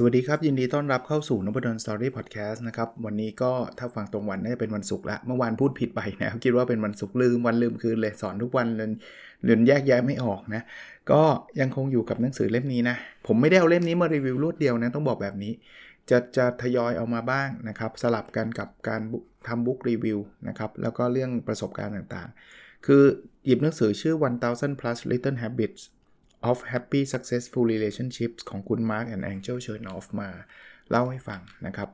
สวัสดีครับ ยินดีต้อนรับเข้าสู่นบดอนสตอรี่พอดแคสต์นะครับ วันนี้ก็ถ้าฟังตรงวันน่าจะเป็นวันศุกร์ละเมื่อวานพูดผิดไปนะคิดว่าเป็นวันศุกร์ลืมวันลืมคืนเลยสอนทุกวันเลยเรียนแยกแยะไม่ออกนะ ก็ยังคงอยู่กับหนังสือเล่มนี้นะ ผมไม่ได้เอาเล่มนี้มารีวิวรวดเดียวนะ ต้องบอกแบบนี้ จะจะทยอยเอามาบ้างนะครับ สลับกันกับการทำบุ๊กรีวิวนะครับแล้วก็เรื่องประสบการณ์ต่างๆ คือหยิบหนังสือชื่อ1000 plus little habits of happy successful relationships ของคุณ Mark and Angel Chernoff มาเล่าให้ฟังนะครับ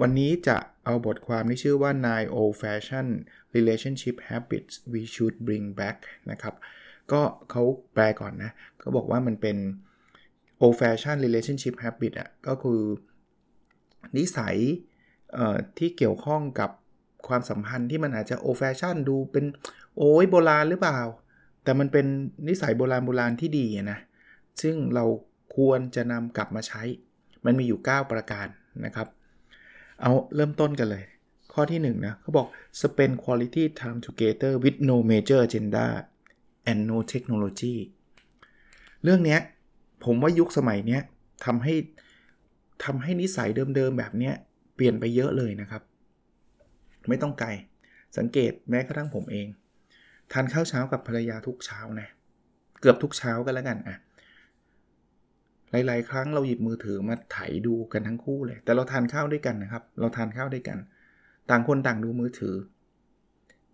วันนี้จะเอาบทความที่ชื่อว่า nine old fashioned relationship habits we should bring back นะครับ ก็เขาแปลก่อนนะเขาบอกว่ามันเป็น old fashion relationship habit อะก็คือ นิสัยที่เกี่ยวข้องกับความสัมพันธ์ที่มันอาจจะ old fashion ดูเป็นโอ้ยโบราณหรือเปล่า แต่มันเป็นนิสัยโบราณโบราณที่ดีนะ ซึ่งเราควรจะนำกลับมาใช้ มันมีอยู่ 9 ประการนะครับ เอาเริ่มต้นกันเลย ข้อที่1นะเขาบอก spend quality time together with no major agenda and no technology เรื่องนี้ผมว่ายุคสมัยนี้ทำให้ทำให้นิสัยเดิมๆแบบนี้เปลี่ยนไปเยอะเลยนะครับ ไม่ต้องไกล สังเกตแม้กระทั่งผมเอง ทานข้าวเช้ากับภรรยาทุกเช้านะเกือบทุกเช้ากันแล้วกันอะหลาย ๆ ครั้งเราหยิบมือถือมาถ่ายดูกันทั้งคู่เลย แต่เราทานข้าวด้วยกันนะครับ เราทานข้าวด้วยกัน ต่างคนต่างดูมือถือ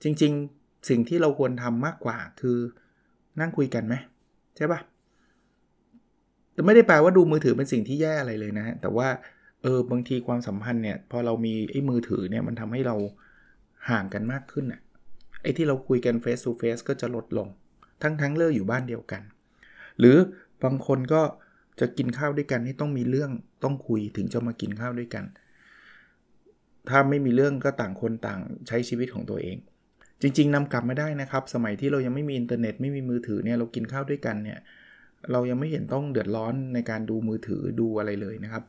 จริง ๆ สิ่งที่เราควรทำมากกว่าคือนั่งคุยกันไหมใช่ปะแต่ไม่ได้แปลว่าดูมือถือเป็นสิ่งที่แย่อะไรเลยนะฮะ แต่ว่าเออบางทีความสัมพันธ์เนี่ย พอเรามีไอ้มือถือเนี่ยมันทำให้เราห่างกันมากขึ้นอะ่ะ ไอ้ที่เราคุยกัน face to face ก็จะลดลง ทั้งทั้งเลิกอยู่บ้านเดียวกัน หรือบางคนก็จะกินข้าวด้วยกันนี่ต้องมีเรื่องต้องคุยถึงจะมากินข้าวด้วยกัน ถ้าไม่มีเรื่องก็ต่างคนต่างใช้ชีวิตของตัวเอง จริง ๆนำกลับมาได้นะครับ สมัยที่เรายังไม่มีอินเทอร์เน็ตไม่มีมือถือเนี่ยเรากินข้าวด้วยกันเนี่ยเรายังไม่เห็นต้องเดือดร้อนในการดูมือถือดูอะไรเลยนะครับ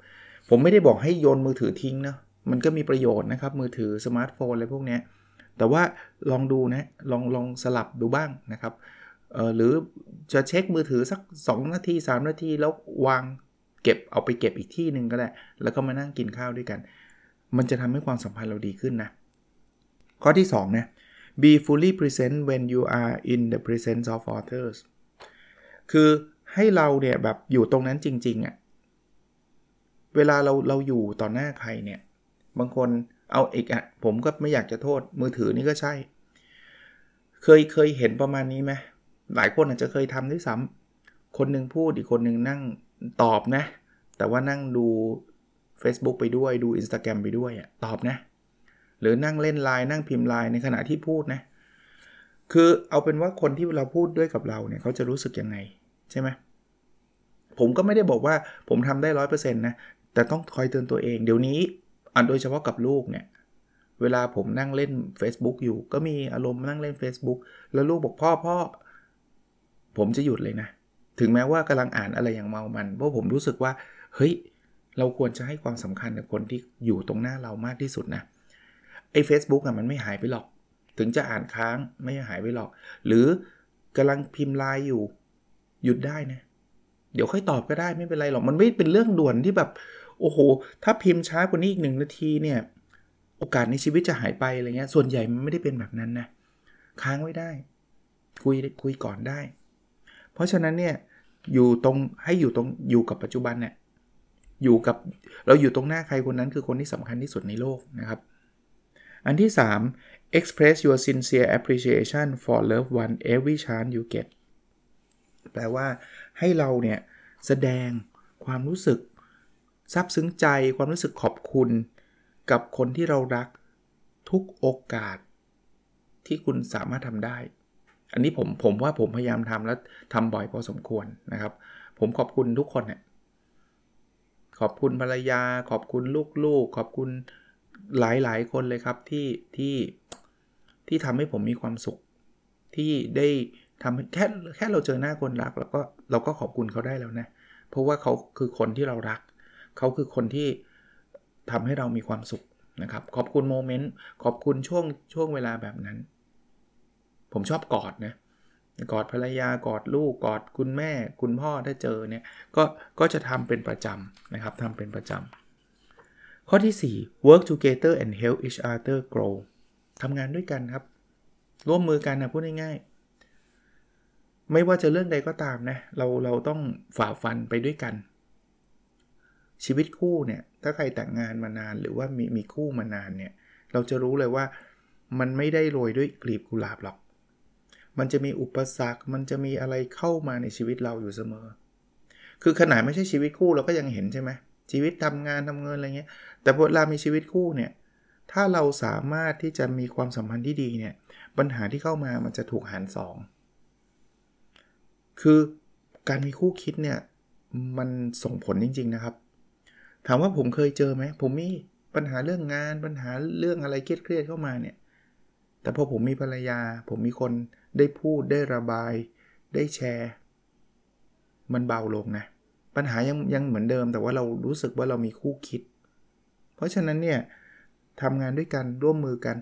ผมไม่ได้บอกให้โยนมือถือทิ้งนะมันก็มีประโยชน์นะครับมือถือสมาร์ทโฟนอะไรพวกนี้ แต่ว่าลองดูนะลองลองสลับดูบ้างนะครับหรือจะเช็คมือถือสัก 2 นาที 3 นาที แล้ววางเก็บเอาไปเก็บอีกที่หนึ่งก็ได้ แล้วก็มานั่งกินข้าวด้วยกัน มันจะทำให้ความสัมพันธ์เราดีขึ้นนะ ข้อที่2เนี่ย be fully present when you are in the presence of others คือให้เราเนี่ยแบบอยู่ตรงนั้นจริงๆอะ่ะ เวลาเราเราอยู่ต่อหน้าใครเนี่ย บางคน เอาอีกอะผมก็ไม่อยากจะโทษมือถือนี่ก็ใช่ เคยเคยเห็นประมาณนี้ไหมหลายคนอาจจะเคยทำด้วยซ้ำคนหนึ่งพูดอีกคนหนึ่งนั่งตอบนะ แต่ว่านั่งดู Facebook ไปด้วยดู Instagram ไปด้วยอะตอบนะ หรือนั่งเล่นไลน์นั่งพิมพ์ไลน์ในขณะที่พูดนะ คือเอาเป็นว่าคนที่เราพูดด้วยกับเราเนี่ยเขาจะรู้สึกยังไงใช่ไหมผมก็ไม่ได้บอกว่าผมทำได้ร้อยเปอร์เซ็นต์นะ แต่ต้องคอยเตือนตัวเอง เดี๋ยวนี้ โดยเฉพาะกับลูกเนี่ย เวลาผมนั่งเล่น Facebook อยู่ ก็มีอารมณ์นั่งเล่น Facebook แล้วลูกบอกพ่อพ่อ ผมจะหยุดเลยนะ ถึงแม้ว่ากำลังอ่านอะไรอย่างเมามัน เพราะผมรู้สึกว่า เฮ้ย เราควรจะให้ความสำคัญกับคนที่อยู่ตรงหน้าเรามากที่สุดนะไอ้ Facebook อะมันไม่หายไปหรอก ถึงจะอ่านค้างไม่หายไปหรอก หรือกำลังพิมพ์ไลน์อยู่ หยุดได้นะ เดี๋ยวค่อยตอบก็ได้ไม่เป็นไรหรอก มันไม่เป็นเรื่องด่วนที่แบบ โอ้โห ถ้าพิมพ์ช้ากว่านี้อีกหนึ่งนาทีเนี่ย โอกาสในชีวิตจะหายไปอะไรเงี้ย ส่วนใหญ่มันไม่ได้เป็นแบบนั้นนะ ค้างไว้ได้ คุยคุยก่อนได้ เพราะฉะนั้นเนี่ย อยู่ตรงให้อยู่ตรงอยู่กับปัจจุบันเนี่ย อยู่กับเราอยู่ตรงหน้าใครคนนั้นคือคนที่สำคัญที่สุดในโลกนะครับ อันที่ 3 express your sincere appreciation for loved one every chance you get แปลว่าให้เราเนี่ยแสดงความรู้สึก ซาบซึ้งใจความรู้สึกขอบคุณ กับคนที่เรารักทุกโอกาส ที่คุณสามารถทำได้ อันนี้ผมผมว่าผมพยายามทำแล้วทำบ่อยพอสมควรนะครับ ผมขอบคุณทุกคนเนี่ยขอบคุณภรรยา ขอบคุณลูกๆ ขอบคุณหลายๆ คนเลยครับที่ที่ที่ทำให้ผมมีความสุข ที่ได้ทำแค่แค่เราเจอหน้าคนรัก แล้วก็เราก็ขอบคุณเขาได้แล้วนะ เพราะว่าเขาคือคนที่เรารัก เขาคือคนที่ทำให้เรามีความสุขนะครับ ขอบคุณโมเมนต์ ขอบคุณช่วงช่วงเวลาแบบนั้น ผมชอบกอดนะ กอดภรรยา กอดลูก กอดคุณแม่ คุณพ่อถ้าเจอเนี่ย ก็ก็จะทำเป็นประจำนะครับทำเป็นประจำ ข้อที่ 4 work together and help each other grow ทำงานด้วยกันครับ ร่วมมือกันนะพูดง่ายๆ ไม่ว่าจะเรื่องใดก็ตามนะ เราเราต้องฝ่าฟันไปด้วยกัน ชีวิตคู่เนี่ยถ้าใครแต่งงานมานานหรือว่ามีมีคู่มานานเนี่ยเราจะรู้เลยว่ามันไม่ได้โรยด้วยกลีบกุหลาบหรอก มันจะมีอุปสรรค มันจะมีอะไรเข้ามาในชีวิตเราอยู่เสมอ คือขนาดไม่ใช่ชีวิตคู่เราก็ยังเห็นใช่ไหมชีวิตทำงานทำเงินอะไรเงี้ย แต่เวลามีชีวิตคู่เนี่ย ถ้าเราสามารถที่จะมีความสัมพันธ์ที่ดีเนี่ย ปัญหาที่เข้ามามันจะถูกหารสองคือการมีคู่คิดเนี่ย มันส่งผลจริง ๆ นะครับ ถามว่าผมเคยเจอไหม ผมมีปัญหาเรื่องงาน ปัญหาเรื่องอะไรเครียดๆเข้ามาเนี่ย แต่พอผมมีภรรยา ผมมีคนได้พูดได้ระบาย ได้แชร์ มันเบาลงนะ ปัญหายังยังเหมือนเดิม แต่ว่าเรารู้สึกว่าเรามีคู่คิด เพราะฉะนั้นเนี่ยทำงานด้วยกันร่วมมือกัน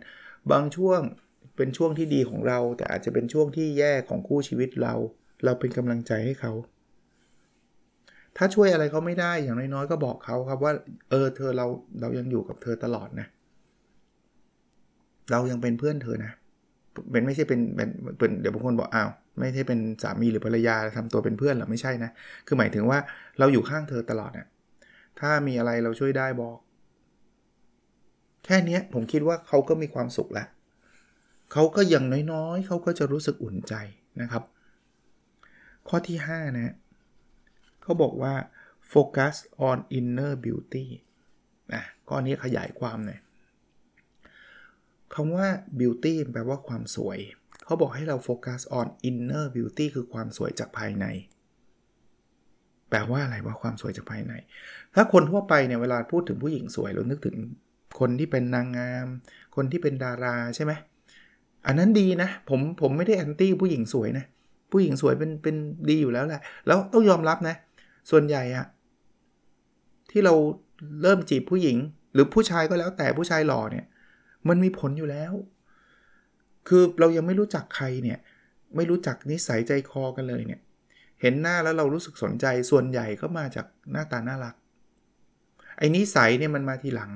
บางช่วงเป็นช่วงที่ดีของเรา แต่อาจจะเป็นช่วงที่แย่ของคู่ชีวิตเรา เราเป็นกำลังใจให้เขา ถ้าช่วยอะไรเขาไม่ได้อย่างน้อยๆ ก็บอกเขาครับว่า เออ เธอเราเรายังอยู่กับเธอตลอดนะ เรายังเป็นเพื่อนเธอนะ เป็นไม่ใช่เป็นเป็นเดี๋ยวบางคนบอกอ้าวไม่ใช่เป็นสามีหรือภรรยาทำตัวเป็นเพื่อนหรอไม่ใช่นะ คือหมายถึงว่าเราอยู่ข้างเธอตลอดนะถ้ามีอะไรเราช่วยได้บอก แค่นี้ผมคิดว่าเขาก็มีความสุขล้วเขาก็อย่างน้อยๆ เขาก็จะรู้สึกอุ่นใจนะครับ ข้อที่ 5 นะ เขาบอกว่า focus on inner beauty นะข้อนนี้ขยายความหน่อยคำว่า beauty แปลว่าความสวย เขาบอกให้เราโฟกัส on inner beauty คือความสวยจากภายใน แปลว่าอะไรว่าความสวยจากภายใน ถ้าคนทั่วไปเนี่ยเวลาพูดถึงผู้หญิงสวยเรานึกถึงคนที่เป็นนางงาม คนที่เป็นดาราใช่ไหม อันนั้นดีนะ ผมผมไม่ได้แอนตี้ผู้หญิงสวยนะ ผู้หญิงสวยเป็นเป็นดีอยู่แล้วแหละ แล้วต้องยอมรับนะ ส่วนใหญ่อะที่เราเริ่มจีบผู้หญิง หรือผู้ชายก็แล้วแต่ผู้ชายหล่อเนี่ย มันมีผลอยู่แล้ว คือเรายังไม่รู้จักใครเนี่ย ไม่รู้จักนิสัยใจคอกันเลยเนี่ย เห็นหน้าแล้วเรารู้สึกสนใจส่วนใหญ่ก็มาจากหน้าตาน่ารัก ไอ้นิสัยเนี่ยมันมาทีหลัง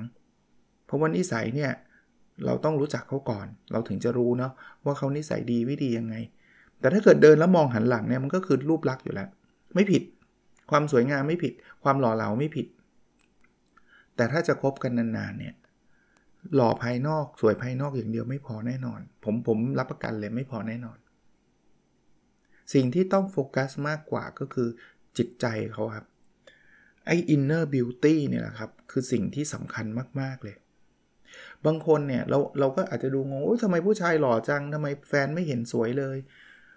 เพราะว่านิสัยเนี่ยเราต้องรู้จักเขาก่อน เราถึงจะรู้เนาะว่าเขานิสัยดีไม่ดียังไง แต่ถ้าเกิดเดินแล้วมองหันหลังเนี่ยมันก็คือรูปลักษณ์อยู่แล้ว ไม่ผิด ความสวยงามไม่ผิด ความหล่อเหลาไม่ผิด แต่ถ้าจะคบกันนานๆเนี่ยหล่อภายนอกสวยภายนอกอย่างเดียวไม่พอแน่นอน ผมผมรับประกันเลยไม่พอแน่นอน สิ่งที่ต้องโฟกัสมากกว่าก็คือจิตใจเขาครับไอ้ inner beauty เนี่ยแหละครับ คือสิ่งที่สำคัญมาก ๆ เลย บางคนเนี่ย เราเราก็อาจจะดูงงโอ้ยทำไมผู้ชายหล่อจังทำไมแฟนไม่เห็นสวยเลย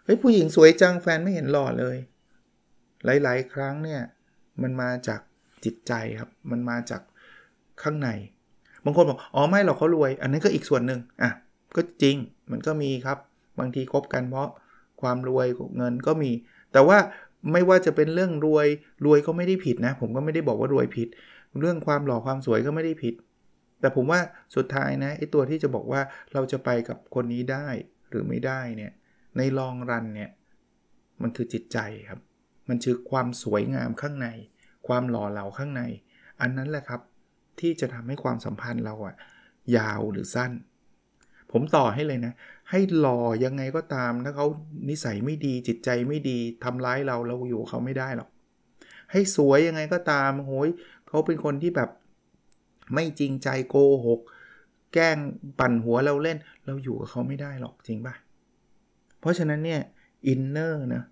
เฮ้ย ผู้หญิงสวยจังแฟนไม่เห็นหล่อเลย หลายๆ ครั้งเนี่ยมันมาจากจิตใจครับ มันมาจากข้างใน บางคนบอกอ๋อไม่หรอกเขารวย อันนั้นก็อีกส่วนหนึ่งอะก็จริงมันก็มีครับ บางทีคบกันเพราะความรวยเงินก็มี แต่ว่าไม่ว่าจะเป็นเรื่องรวยรวยก็ไม่ได้ผิดนะ ผมก็ไม่ได้บอกว่ารวยผิด เรื่องความหล่อความสวยก็ไม่ได้ผิด แต่ผมว่าสุดท้ายนะไอตัวที่จะบอกว่าเราจะไปกับคนนี้ได้หรือไม่ได้เนี่ยในลองรันเนี่ยมันคือจิตใจครับ มันคือความสวยงามข้างใน ความหล่อเหลาข้างใน อันนั้นแหละครับที่จะทำให้ความสัมพันธ์เราอะยาวหรือสั้น ผมต่อให้เลยนะ ให้หล่อยังไงก็ตาม ถ้าเขานิสัยไม่ดีจิตใจไม่ดีทำร้ายเราเราอยู่เขาไม่ได้หรอก ให้สวยยังไงก็ตามโหยเขาเป็นคนที่แบบไม่จริงใจโกหก แกล้งปั่นหัวเราเล่น เราอยู่กับเขาไม่ได้หรอกจริงป่ะ เพราะฉะนั้นเนี่ย inner นะ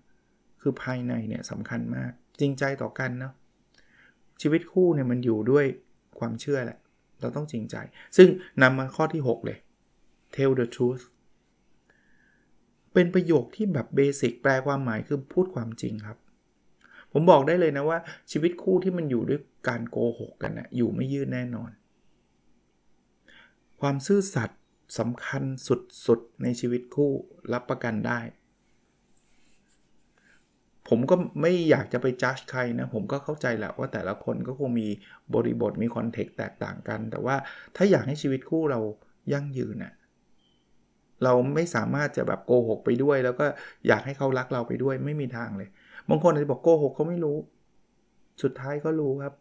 คือภายในเนี่ยสำคัญมาก จริงใจต่อกันเนาะชีวิตคู่เนี่ยมันอยู่ด้วยความเชื่อแหละ เราต้องจริงใจ ซึ่งนำมาข้อที่ 6 เลย tell the truth เป็นประโยคที่แบบ basic แปลความหมายคือพูดความจริงครับ ผมบอกได้เลยนะว่าชีวิตคู่ที่มันอยู่ด้วยการโกหกกันนะอยู่ไม่ยืดแน่นอน ความซื่อสัตย์สำคัญสุดๆในชีวิตคู่รับประกันได้ ผมก็ไม่อยากจะไปจัดใครนะ ผมก็เข้าใจแหละว่าแต่ละคนก็คงมีบริบทมีคอนเทกต์แตกต่างกัน แต่ว่าถ้าอยากให้ชีวิตคู่เรายั่งยืนนะ่ะเราไม่สามารถจะแบบโกหกไปด้วย แล้วก็อยากให้เขารักเราไปด้วยไม่มีทางเลย บางคนอาจจะบอกโกหกเขาไม่รู้ สุดท้ายก็รู้ครับ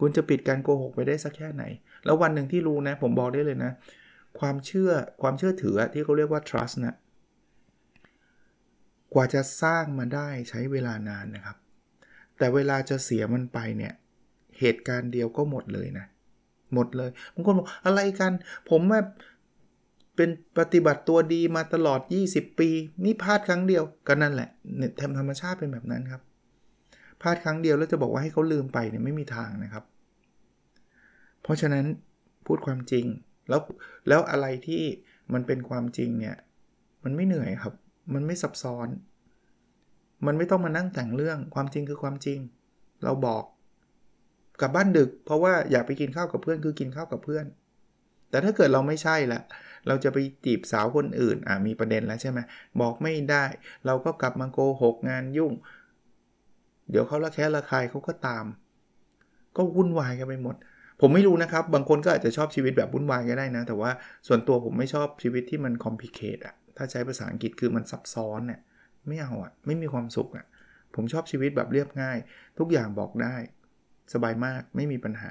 คุณจะปิดการโกหกไปได้สักแค่ไหน แล้ววันหนึ่งที่รู้นะ ผมบอกได้เลยนะ ความเชื่อความเชื่อถือที่เขาเรียกว่า trust นะ กว่าจะสร้างมาได้ใช้เวลานานนะครับ แต่เวลาจะเสียมันไปเนี่ยเหตุการณ์เดียวก็หมดเลยนะ หมดเลยบางคนบอกอะไรกัน ผมแบบเป็นปฏิบัติตัวดีมาตลอด 20 ปี นี่พลาดครั้งเดียวก็นั่นแหละเนี่ยธรรมชาติเป็นแบบนั้นครับพลาดครั้งเดียวแล้วจะบอกว่าให้เขาลืมไปเนี่ยไม่มีทางนะครับ เพราะฉะนั้นพูดความจริงแล้วแล้วอะไรที่มันเป็นความจริงเนี่ย มันไม่เหนื่อยครับ มันไม่ซับซ้อน มันไม่ต้องมานั่งแต่งเรื่องความจริงคือความจริง เราบอกกลับบ้านดึก เพราะว่าอยากไปกินข้าวกับเพื่อนคือกินข้าวกับเพื่อน แต่ถ้าเกิดเราไม่ใช่ละเราจะไปจีบสาวคนอื่นอ่ามีประเด็นแล้วใช่ไหมบอกไม่ได้ เราก็กลับมาโกหกงานยุ่ง เดี๋ยวเขาละแค่ละคายเขาก็ตาม ก็วุ่นวายกันไปหมด ผมไม่รู้นะครับ บางคนก็อาจจะชอบชีวิตแบบวุ่นวายก็ได้นะ แต่ว่าส่วนตัวผมไม่ชอบชีวิตที่มันคอมพลีเคทอะ ถ้าใช้ภาษาอังกฤษคือมันซับซ้อนเนี่ยไม่เอาอะไม่มีความสุขอะผมชอบชีวิตแบบเรียบง่าย ทุกอย่างบอกได้ สบายมากไม่มีปัญหา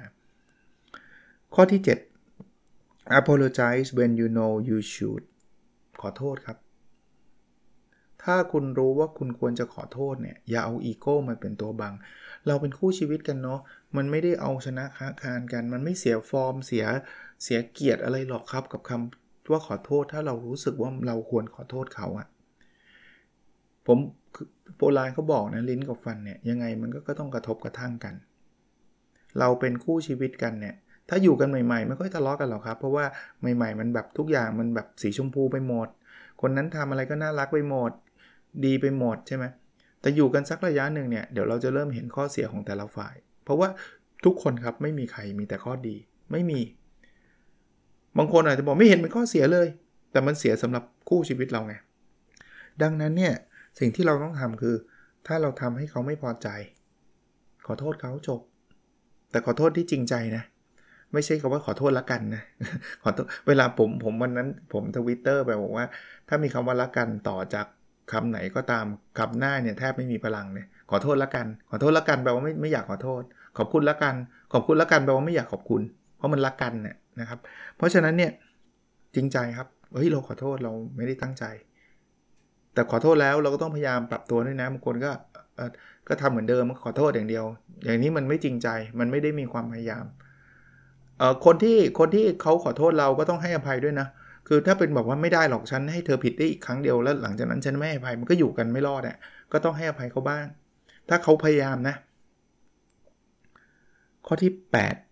ข้อที่ 7 apologize when you know you should ขอโทษครับ ถ้าคุณรู้ว่าคุณควรจะขอโทษเนี่ย อย่าเอาอีโก้มาเป็นตัวบัง เราเป็นคู่ชีวิตกันเนาะมันไม่ได้เอาชนะค้าคานกัน มันไม่เสียฟอร์มเสียเสียเกียรติอะไรหรอกครับกับคำ ว่าขอโทษถ้าเรารู้สึกว่าเราควรขอโทษเขาอะผมโบราณเขาบอกนะลิ้นกับฟันเนี่ยยังไงมันก็ต้องกระทบกระทั่งกัน เราเป็นคู่ชีวิตกันเนี่ยถ้าอยู่กันใหม่ๆ ไม่ค่อยทะเลาะกันหรอกครับ เพราะว่าใหม่ๆ มันแบบทุกอย่างมันแบบสีชมพูไปหมด คนนั้นทำอะไรก็น่ารักไปหมด ดีไปหมดใช่ไหมแต่อยู่กันสักระยะหนึ่งเนี่ยเดี๋ยวเราจะเริ่มเห็นข้อเสียของแต่ละฝ่าย เพราะว่าทุกคนครับไม่มีใครมีแต่ข้อดีไม่มี บางคนอาจจะบอกไม่เห็นเป็นข้อเสียเลย แต่มันเสียสำหรับคู่ชีวิตเราไง ดังนั้นเนี่ยสิ่งที่เราต้องทำคือ ถ้าเราทำให้เขาไม่พอใจ ขอโทษเขาจบ แต่ขอโทษที่จริงใจนะ ไม่ใช่คำว่าขอโทษละกันนะ ขอโทษเวลาผมผมวันนั้นผมทวิตเตอร์ไปบอกว่า ถ้ามีคำว่าละกันต่อจากคำไหนก็ตามคำหน้าเนี่ยแทบไม่มีพลังเนี่ยขอโทษละกัน ขอโทษละกันแปลว่าไม่ไม่อยากขอโทษ ขอบคุณละกัน ขอบคุณละกันแปลว่าไม่อยากขอบคุณ เพราะมันละกันเนี่ย นะครับ เพราะฉะนั้นเนี่ยจริงใจครับเฮ้ยเราขอโทษเราไม่ได้ตั้งใจ แต่ขอโทษแล้วเราก็ต้องพยายามปรับตัวด้วยนะบางคนก็ก็ทำเหมือนเดิมขอโทษอย่างเดียว อย่างนี้มันไม่จริงใจมันไม่ได้มีความพยายามคนที่คนที่เขาขอโทษเราก็ต้องให้อภัยด้วยนะ คือถ้าเป็นบอกว่าไม่ได้หรอกฉันให้เธอผิดได้อีกครั้งเดียวแล้วหลังจากนั้นฉันไม่ให้อภัยมันก็อยู่กันไม่รอดอะก็ต้องให้อภัยเขาบ้าง ถ้าเขาพยายามนะ ข้อที่ 8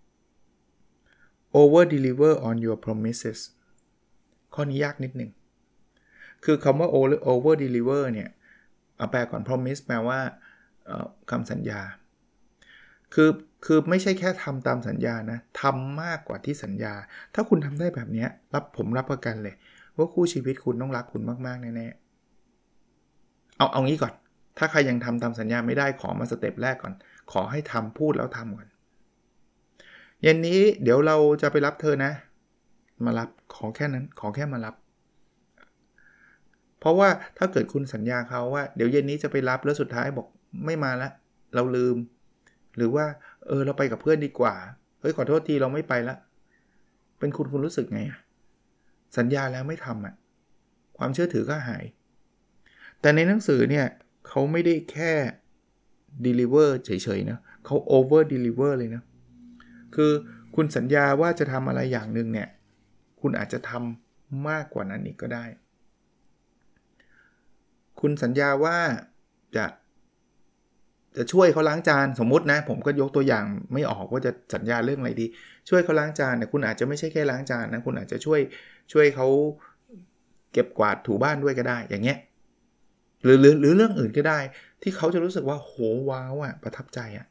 over deliver on your promises ข้อนี้ยากนิดหนึ่ง คือคำว่า over deliver เนี่ยเอาแปลก่อน promise แปลว่าคำสัญญา คือคือไม่ใช่แค่ทำตามสัญญานะทำมากกว่าที่สัญญา ถ้าคุณทำได้แบบนี้รับผมรับประกันเลย ว่าคู่ชีวิตคุณต้องรักคุณมากๆแน่ๆเอาเอางี้ก่อน ถ้าใครยังทำตามสัญญาไม่ได้ขอมาสเต็ปแรกก่อน ขอให้ทำพูดแล้วทำก่อน เย็นนี้เดี๋ยวเราจะไปรับเธอนะ มารับขอแค่นั้นขอแค่มารับ เพราะว่าถ้าเกิดคุณสัญญาเขาว่า เดี๋ยวเย็นนี้จะไปรับแล้วสุดท้ายบอกไม่มาละ เราลืม หรือว่า เออเราไปกับเพื่อนดีกว่าเฮ้ยขอโทษทีเราไม่ไปละ เป็นคุณคุณรู้สึกไง สัญญาแล้วไม่ทำอะความเชื่อถือก็หาย แต่ในหนังสือเนี่ยเขาไม่ได้แค่ deliver เฉยๆนะเขา over deliver เลยนะ คือคุณสัญญาว่าจะทำอะไรอย่างหนึ่งเนี่ย คุณอาจจะทำมากกว่านั้นอีกก็ได้ คุณสัญญาว่าจะจะช่วยเขาล้างจานสมมุตินะ ผมก็ยกตัวอย่างไม่ออกว่าจะสัญญาเรื่องอะไรดี ช่วยเขาล้างจานเนี่ยคุณอาจจะไม่ใช่แค่ล้างจานนะคุณอาจจะช่วยช่วยเขาเก็บกวาดถูบ้านด้วยก็ได้ อย่างเงี้ยหรือหรือหรือเรื่องอื่นก็ได้ ที่เขาจะรู้สึกว่าโหว้าวอะประทับใจอะ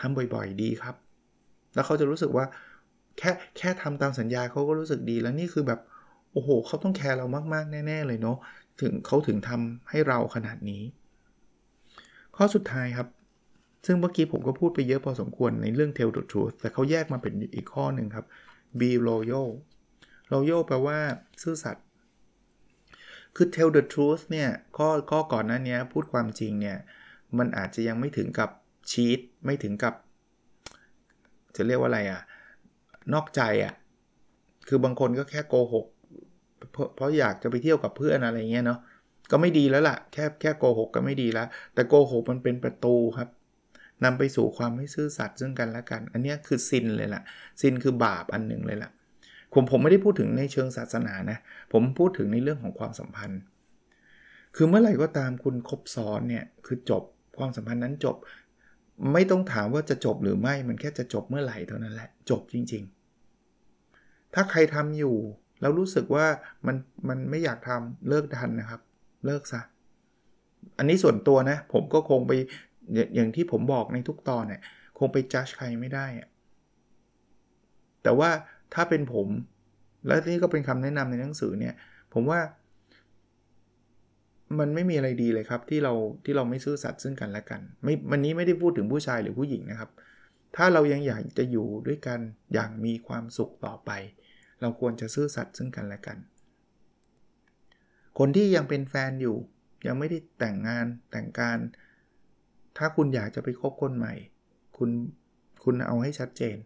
ทำบ่อยๆ ดีครับ แล้วเขาจะรู้สึกว่าแค่แค่ทำตามสัญญาเขาก็รู้สึกดีแล้วนี่คือแบบโอ้โหเขาต้องแคร์เรามาก ๆ แน่ ๆ เลยเนาะถึงเขาถึงทำให้เราขนาดนี้ ข้อสุดท้ายครับ ซึ่งเมื่อกี้ผมก็พูดไปเยอะพอสมควรในเรื่อง tell the truth แต่เขาแยกมาเป็นอีกข้อหนึ่งครับ be loyal loyal แปลว่าซื่อสัตย์คือ tell the truth เนี่ยข้อข้อก่อนหน้านี้พูดความจริงเนี่ย มันอาจจะยังไม่ถึงกับชีตไม่ถึงกับ จะเรียกว่าอะไรอะ่ะ นอกใจอะ่ะ คือบางคนก็แค่โกหกเพราะเพราะอยากจะไปเที่ยวกับเพื่อนอะไรเงี้ยเนาะ ก็ไม่ดีแล้วล่ะ แค่แค่โกหกก็ไม่ดีแล้ว แต่โกหกมันเป็นประตูครับนำไปสู่ความไม่ซื่อสัตย์ซึ่งกันและกัน อันนี้คือซินเลยล่ะ ซินคือบาปอันหนึ่งเลยล่ะ ผมผมไม่ได้พูดถึงในเชิงศาสนานะ ผมพูดถึงในเรื่องของความสัมพันธ์ คือเมื่อไหร่ก็ตามคุณคบซ้อนเนี่ย คือจบความสัมพันธ์นั้นจบ ไม่ต้องถามว่าจะจบหรือไม่มันแค่จะจบเมื่อไหร่เท่านั้นแหละ จบจริง ๆ ถ้าใครทำอยู่ แล้วรู้สึกว่ามันมันไม่อยากทำเลิกทันนะครับ เลิกซะอันนี้ส่วนตัวนะ ผมก็คงไปอย่างที่ผมบอกในทุกตอนเนี่ยคงไปจัดใครไม่ได้อะแต่ว่าถ้าเป็นผม และนี่ก็เป็นคำแนะนำในหนังสือเนี่ย ผมว่า มันไม่มีอะไรดีเลยครับ ที่เราที่เราไม่ซื่อสัตย์ซึ่งกันและกันไม่วันนี้ไม่ได้พูดถึงผู้ชายหรือผู้หญิงนะครับ ถ้าเรายังอยากจะอยู่ด้วยกันอย่างมีความสุขต่อไป เราควรจะซื่อสัตย์ซึ่งกันและกัน คนที่ยังเป็นแฟนอยู่ ยังไม่ได้แต่งงานแต่งการ ถ้าคุณอยากจะไปคบคนใหม่ คุณคุณเอาให้ชัดเจน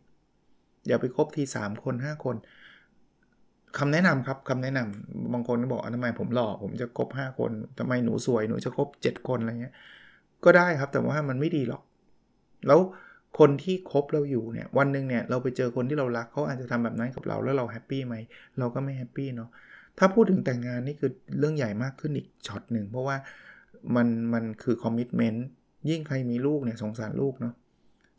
อย่าไปคบที 3 คน 5 คน คำแนะนำครับคำแนะนำบางคนก็บอกทำไมผมหล่อผมจะคบ5 คนทำไมหนูสวยหนูจะคบ 7 คนอะไรเงี้ยก็ได้ครับแต่ว่ามันไม่ดีหรอก แล้วคนที่คบเราอยู่เนี่ยวันหนึ่งเนี่ยเราไปเจอคนที่เรารักเขาอาจจะทำแบบนั้นกับเราแล้วเรา happy ไหมเราก็ไม่ happy เนาะถ้าพูดถึงแต่งงานนี่คือเรื่องใหญ่มากขึ้นอีกช็อตหนึ่งเพราะว่ามันมันคือ commitment ยิ่งใครมีลูกเนี่ยสงสารลูกเนาะ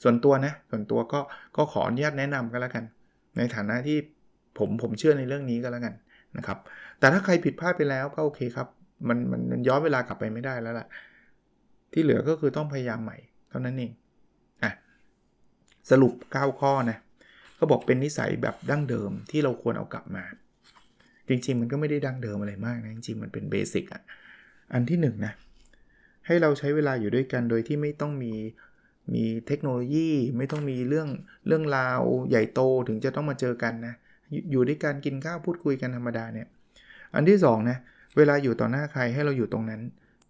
ส่วนตัวนะส่วนตัวก็ก็ขออนุญาตแนะนำกันแล้วกัน ในฐานะที่ ผมผมเชื่อในเรื่องนี้ก็แล้วกันนะครับ แต่ถ้าใครผิดพลาดไปแล้วก็โอเคครับมันมันย้อนเวลากลับไปไม่ได้แล้วล่ะ ที่เหลือก็คือต้องพยายามใหม่เท่านั้นเองอะสรุป 9 ข้อนะก็บอกเป็นนิสัยแบบดั้งเดิมที่เราควรเอากลับมา จริง ๆ มันก็ไม่ได้ดั้งเดิมอะไรมากนะจริงๆมันเป็นเบสิกอะอันที่1นนะให้เราใช้เวลาอยู่ด้วยกันโดยที่ไม่ต้องมีมีเทคโนโลยี ไม่ต้องมีเรื่องเรื่องราวใหญ่โตถึงจะต้องมาเจอกันนะ อยู่ด้วยกันกินข้าวพูดคุยกันธรรมดาเนี่ย อันที่2นะเวลาอยู่ต่อหน้าใครให้เราอยู่ตรงนั้น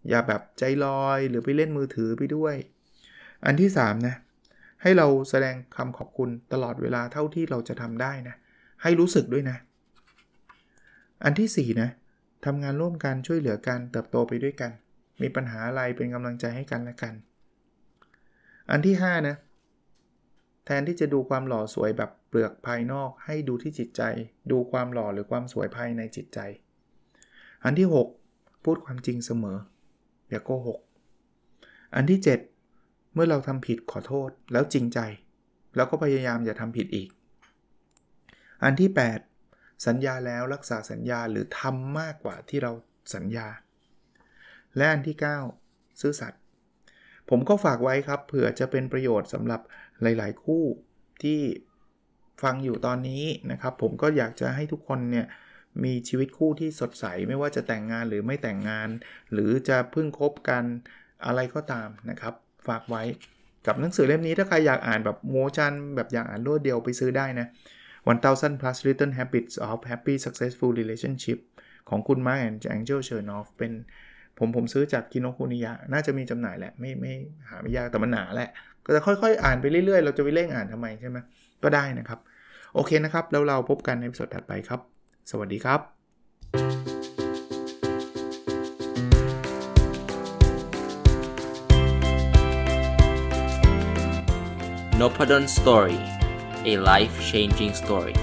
อย่าแบบใจลอยหรือไปเล่นมือถือไปด้วย อันที่3นะให้เราแสดงคำขอบคุณตลอดเวลาเท่าที่เราจะทำได้นะ ให้รู้สึกด้วยนะ อันที่4นะทำงานร่วมกันช่วยเหลือกันเติบโตไปด้วยกัน มีปัญหาอะไรเป็นกำลังใจให้กันและกัน อันที่5นะแทนที่จะดูความหล่อสวยแบบ ลือกภายนอกให้ดูที่จิตใจ ดูความหล่อหรือความสวยภายในจิตใจ อันที่ 6 พูดความจริงเสมออย่าโกหกอันที่ 7 เมื่อเราทำผิดขอโทษแล้วจริงใจ แล้วก็พยายามอย่าทำผิดอีก อันที่ 8 สัญญาแล้วรักษาสัญญาหรือทำมากกว่าที่เราสัญญา และอันที่ 9 ซื่อสัตย์ผมก็ฝากไว้ครับเผื่อจะเป็นประโยชน์สำหรับหลาย ๆ คู่ที่ ฟังอยู่ตอนนี้นะครับ ผมก็อยากจะให้ทุกคนเนี่ยมีชีวิตคู่ที่สดใสไม่ว่าจะแต่งงานหรือไม่แต่งงาน หรือจะเพิ่งคบกันอะไรก็ตามนะครับ ฝากไว้กับหนังสือเล่มนี้ถ้าใครอยากอ่านแบบโมชันแบบอยากอ่านรวดเดียวไปซื้อได้นะ1000 plus written habits of happy successful relationship ของคุณมาแอนแองเจลเชอร์นอฟเป็นผมผมซื้อจากกินโนคุนิยะ น่าจะมีจำหน่ายแหละ ไม่ไม่หาไม่ยากแต่มันหนาแหละ ก็จะค่อยๆ อ่านไปเรื่อยๆ เราจะไปเร่งอ่านทำไมใช่ไหม ก็ได้นะครับ โอเคนะครับ แล้วเราพบกันในสดถัดไปครับ สวัสดีครับ n o p a d o n Story a life changing story